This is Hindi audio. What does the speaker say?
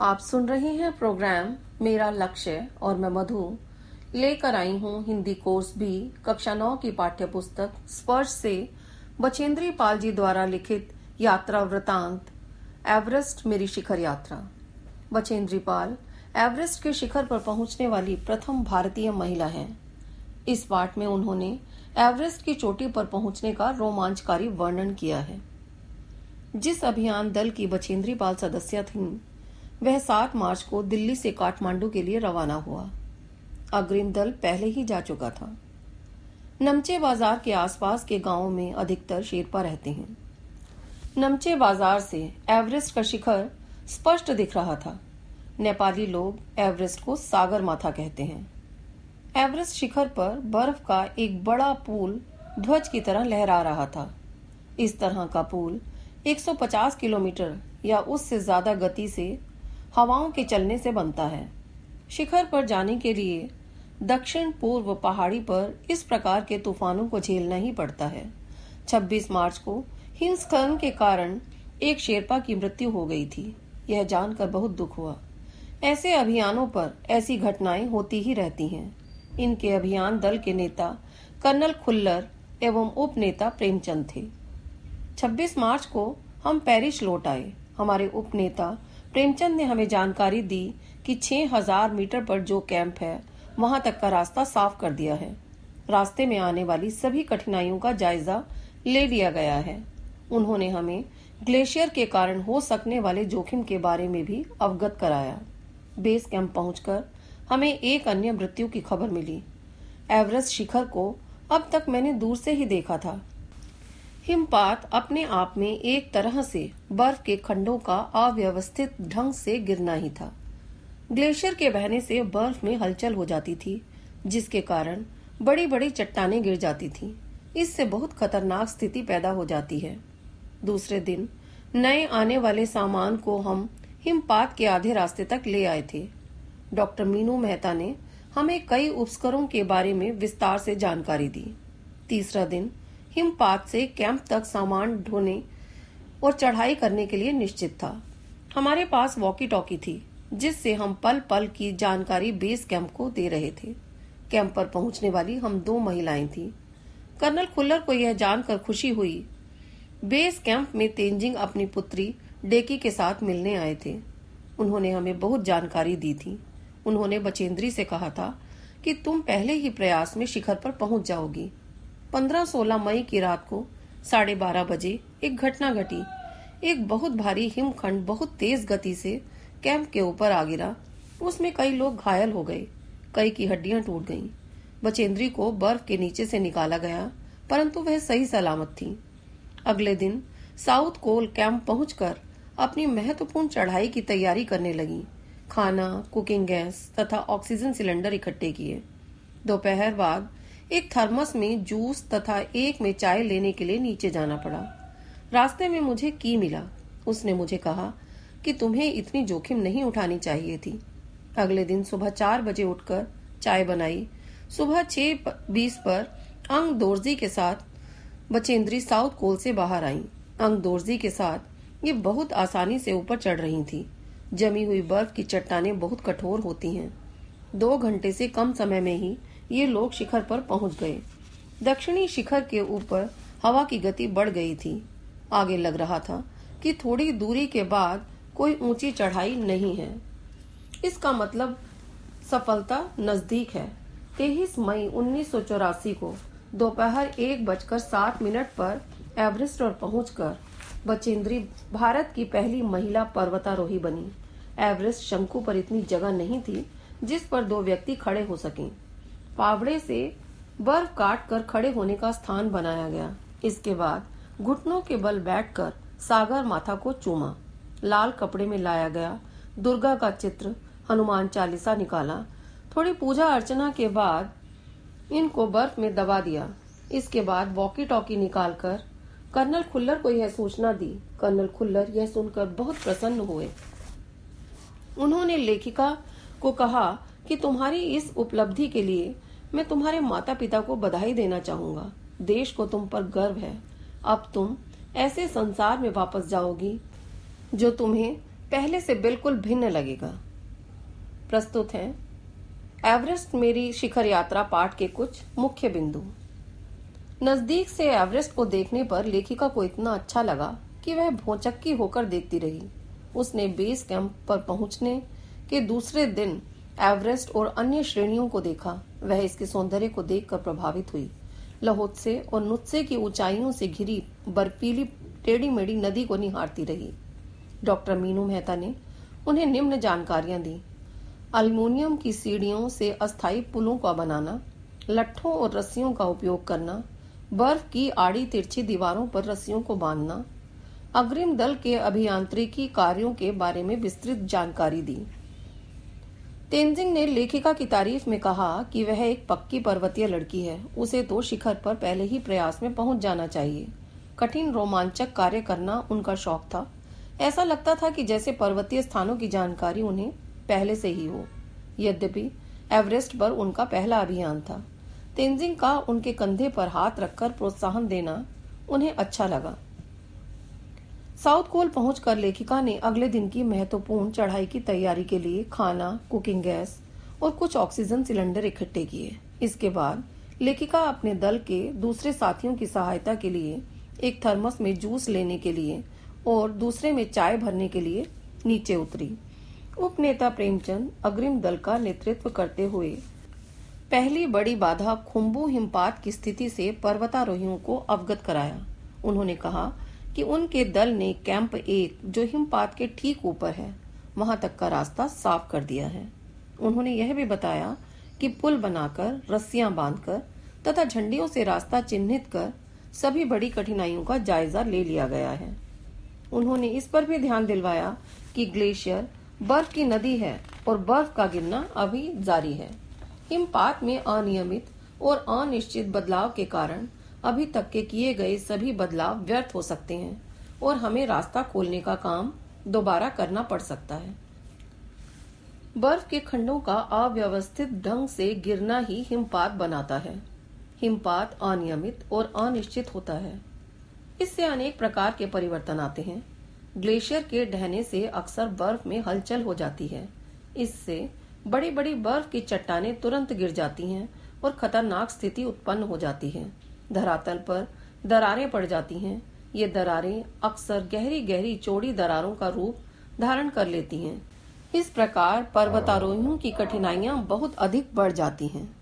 आप सुन रहे हैं प्रोग्राम मेरा लक्ष्य और मैं मधु। लेकर आई हूँ हिंदी कोर्स भी। कक्षा नौ की पाठ्य पुस्तक स्पर्श से बचेंद्री पाल जी द्वारा लिखित यात्रा वृतांत एवरेस्ट मेरी शिखर यात्रा। बचेंद्री पाल एवरेस्ट के शिखर पर पहुँचने वाली प्रथम भारतीय महिला हैं। इस पाठ में उन्होंने एवरेस्ट की चोटी पर पहुँचने का रोमांचकारी वर्णन किया है। जिस अभियान दल की बचेंद्री पाल सदस्य थीं, वह सात मार्च को दिल्ली से काठमांडू के लिए रवाना हुआ। अग्रिम दल पहले ही जा चुका था। नमचे बाज़ार के आसपास के गाँवों में अधिकतर शेरपा रहते हैं। नमचे बाज़ार से एवरेस्ट का शिखर स्पष्ट दिख रहा था। नेपाली लोग एवरेस्ट को सागर माथा कहते हैं। एवरेस्ट शिखर पर बर्फ़ का एक बड़ा पुल ध्वज की तरह लहरा रहा था। इस तरह का पुल 150 किलोमीटर या उससे ज़्यादा गति से हवाओं के चलने से बनता है। शिखर पर जाने के लिए दक्षिण पूर्व पहाड़ी पर इस प्रकार के तूफानों को झेलना ही पड़ता है। 26 मार्च को हिमस्खलन के कारण एक शेरपा की मृत्यु हो गई थी। यह जानकर बहुत दुख हुआ। ऐसे अभियानों पर ऐसी घटनाएँ होती ही रहती हैं। इनके अभियान दल के नेता कर्नल खुल्लर एवं उप नेता प्रेमचंद थे। 26 मार्च को हम पेरिस लौट आए। हमारे उपनेता प्रेमचंद ने हमें जानकारी दी कि 6000 मीटर पर जो कैंप है, वहाँ तक का रास्ता साफ़ कर दिया है। रास्ते में आने वाली सभी कठिनाइयों का जायजा ले लिया गया है। उन्होंने हमें ग्लेशियर के कारण हो सकने वाले जोखिम के बारे में भी अवगत कराया। बेस कैंप पहुंचकर हमें एक अन्य मृत्यु की खबर मिली। एवरेस्ट शिखर को अब तक मैंने दूर से ही देखा था। हिमपात अपने आप में एक तरह से बर्फ़ के खंडों का अव्यवस्थित ढंग से गिरना ही था। ग्लेशियर के बहने से बर्फ़ में हलचल हो जाती थी, जिसके कारण बड़ी बड़ी चट्टाने गिर जाती थी। इससे बहुत खतरनाक स्थिति पैदा हो जाती है। दूसरे दिन, नए आने वाले सामान को हम हिमपात के आधे रास्ते तक ले आए थे। डॉक्टर मीनू मेहता ने हमें कई उपस्करों के बारे में विस्तार से जानकारी दी। तीसरा दिन हिमपात से कैंप तक सामान ढोने और चढ़ाई करने के लिए निश्चित था। हमारे पास वॉकी टॉकी थी, जिससे हम पल पल की जानकारी बेस कैंप को दे रहे थे। कैंप पर पहुँचने वाली हम दो महिलाएँ थी। कर्नल खुल्लर को यह जानकर खुशी हुई। बेस कैंप में तेंजिंग अपनी पुत्री डेकी के साथ मिलने आए थे। उन्होंने हमें बहुत जानकारी दी थी। उन्होंने बचेंद्री से कहा था कि तुम पहले ही प्रयास में शिखर पर पहुँच जाओगी। पंद्रह सोलह मई की रात को साढ़े बारह बजे एक घटना घटी। एक बहुत भारी हिमखंड बहुत तेज गति से कैंप के ऊपर आ गिरा। उसमें कई लोग घायल हो गए। कई की हड्डियाँ टूट गईं। बचेंद्री को बर्फ़ के नीचे से निकाला गया, परंतु वह सही सलामत थी। अगले दिन साउथ कोल कैंप पहुंचकर अपनी महत्वपूर्ण चढ़ाई की तैयारी करने लगी। खाना, कुकिंग गैस तथा ऑक्सीजन सिलेंडर इकट्ठे किए। दोपहर बाद एक थर्मस में जूस तथा एक में चाय लेने के लिए नीचे जाना पड़ा। रास्ते में मुझे की मिला। उसने मुझे कहा कि तुम्हें इतनी जोखिम नहीं उठानी चाहिए थी। अगले दिन सुबह चार बजे उठकर चाय बनाई। सुबह छह बीस पर अंग दोर्जी के साथ बचेंद्री साउथ कोल से बाहर आई। अंग दोर्जी के साथ ये बहुत आसानी से ऊपर चढ़ रही थी। जमी हुई बर्फ़ की चट्टाने बहुत कठोर होती हैं। दो घंटे से कम समय में ही ये लोग शिखर पर पहुँच गए। दक्षिणी शिखर के ऊपर हवा की गति बढ़ गई थी। आगे लग रहा था कि थोड़ी दूरी के बाद कोई ऊँची चढ़ाई नहीं है। इसका मतलब सफलता नज़दीक है। तेईस मई उन्नीस सौ चौरासी को दोपहर एक बजकर सात मिनट पर एवरेस्ट पर पहुंचकर बचेंद्री भारत की पहली महिला पर्वतारोही बनी। एवरेस्ट शंकु पर इतनी जगह नहीं थी जिस पर दो व्यक्ति खड़े हो सकें। पावड़े से बर्फ़ काट कर खड़े होने का स्थान बनाया गया। इसके बाद घुटनों के बल बैठकर सागर माथा को चूमा। लाल कपड़े में लाया गया दुर्गा का चित्र हनुमान चालीसा निकाला। थोड़ी पूजा अर्चना के बाद इनको बर्फ़ में दबा दिया। इसके बाद वॉकी टॉकी निकालकर कर्नल खुल्लर को यह सूचना दी। कर्नल खुल्लर यह सुनकर बहुत प्रसन्न हुए। उन्होंने लेखिका को कहा कि तुम्हारी इस उपलब्धि के लिए मैं तुम्हारे माता पिता को बधाई देना चाहूँगा। देश को तुम पर गर्व है। अब तुम ऐसे संसार में वापस जाओगी, जो तुम्हें पहले से बिल्कुल भिन्न लगेगा। प्रस्तुत है, एवरेस्ट मेरी शिखर यात्रा पाठ के कुछ मुख्य बिंदु। नज़दीक से एवरेस्ट को देखने पर लेखिका को इतना अच्छा लगा कि वह भौचक्की होकर देखती रही। उसने बेस कैंप पर पहुँचने के दूसरे दिन एवरेस्ट और अन्य श्रेणियों को देखा। वह इसके सौंदर्य को देखकर प्रभावित हुई। लहोत्से और नुत्से की ऊंचाइयों से घिरी बर्फीली टेढ़ी मेढ़ी नदी को निहारती रही। डॉक्टर मीनू मेहता ने उन्हें निम्न जानकारियाँ दी। अल्मोनियम की सीढ़ियों से अस्थायी पुलों का बनाना, लट्ठों और रस्सियों का उपयोग करना, बर्फ़ की आड़ी तिरछी दीवारों पर रस्सियों को बांधना, अग्रिम दल के अभियांत्रिकी कार्यों के बारे में विस्तृत जानकारी दी। तेंजिंग ने लेखिका की तारीफ़ में कहा कि वह एक पक्की पर्वतीय लड़की है। उसे तो शिखर पर पहले ही प्रयास में पहुँच जाना चाहिए। कठिन रोमांचक कार्य करना उनका शौक था। ऐसा लगता था कि जैसे पर्वतीय स्थानों की जानकारी उन्हें पहले से ही हो, यद्यपि एवरेस्ट पर उनका पहला अभियान था। तेंजिंग का उनके कंधे पर हाथ रखकर प्रोत्साहन देना उन्हें अच्छा लगा। साउथ कोल पहुंचकर लेखिका ने अगले दिन की महत्वपूर्ण चढ़ाई की तैयारी के लिए खाना कुकिंग गैस और कुछ ऑक्सीजन सिलेंडर इकट्ठे किए। इसके बाद लेखिका अपने दल के दूसरे साथियों की सहायता के लिए एक थर्मस में जूस लेने के लिए और दूसरे में चाय भरने के लिए नीचे उतरी। उपनेता प्रेमचंद अग्रिम दल का नेतृत्व करते हुए पहली बड़ी बाधा खुम्बू हिमपात की स्थिति से पर्वतारोहियों को अवगत कराया। उन्होंने कहा कि उनके दल ने कैंप एक जो हिमपात के ठीक ऊपर है, वहाँ तक का रास्ता साफ़ कर दिया है। उन्होंने यह भी बताया कि पुल बनाकर, रस्सियाँ बांधकर, तथा झंडियों से रास्ता चिन्हित कर, सभी बड़ी कठिनाइयों का जायजा ले लिया गया है। उन्होंने इस पर भी ध्यान दिलवाया कि ग्लेशियर बर्फ़ की नदी है और बर्फ़ का गिरना अभी जारी है। हिमपात में अनियमित और अनिश्चित बदलाव के कारण अभी तक के किए गए सभी बदलाव व्यर्थ हो सकते हैं और हमें रास्ता खोलने का काम दोबारा करना पड़ सकता है। बर्फ़ के खंडों का अव्यवस्थित ढंग से गिरना ही हिमपात बनाता है। हिमपात अनियमित और अनिश्चित होता है। इससे अनेक प्रकार के परिवर्तन आते हैं। ग्लेशियर के ढहने से अक्सर बर्फ़ में हलचल हो जाती है। इससे बड़ी बड़ी बर्फ़ की चट्टाने तुरंत गिर जाती हैं और खतरनाक स्थिति उत्पन्न हो जाती है। धरातल पर दरारें पड़ जाती हैं। ये दरारें अक्सर गहरी गहरी चौड़ी दरारों का रूप धारण कर लेती हैं। इस प्रकार पर्वतारोहियों की कठिनाइयाँ बहुत अधिक बढ़ जाती हैं।